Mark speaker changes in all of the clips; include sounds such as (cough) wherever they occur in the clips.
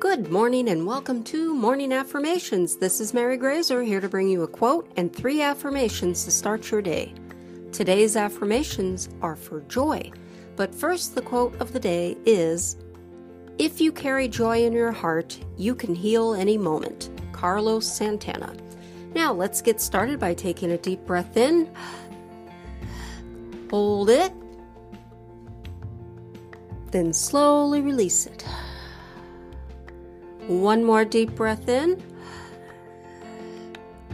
Speaker 1: Good morning and welcome to Morning Affirmations. This is Mary Graser here to bring you a quote and three affirmations to start your day. Today's affirmations are for joy, but first, the quote of the day is If you carry joy in your heart, you can heal any moment. Carlos Santana. Now, let's get started by taking a deep breath in. Hold it. Then slowly release it. One more deep breath in.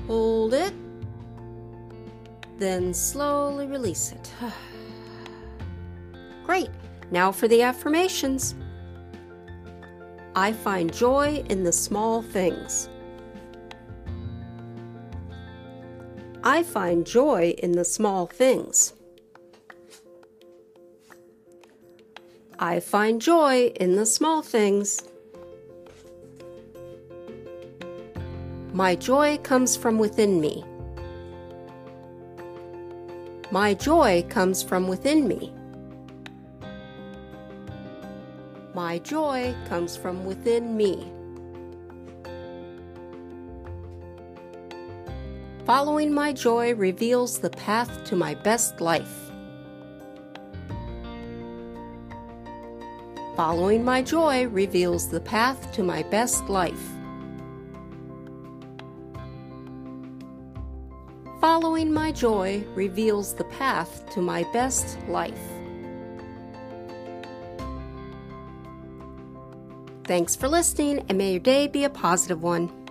Speaker 1: Hold it. Then slowly release it. (sighs) Great. Now for the affirmations. I find joy in the small things. I find joy in the small things. I find joy in the small things. My joy comes from within me. My joy comes from within me. My joy comes from within me. Following my joy reveals the path to my best life. Following my joy reveals the path to my best life. Following my joy reveals the path to my best life. Thanks for listening, and may your day be a positive one.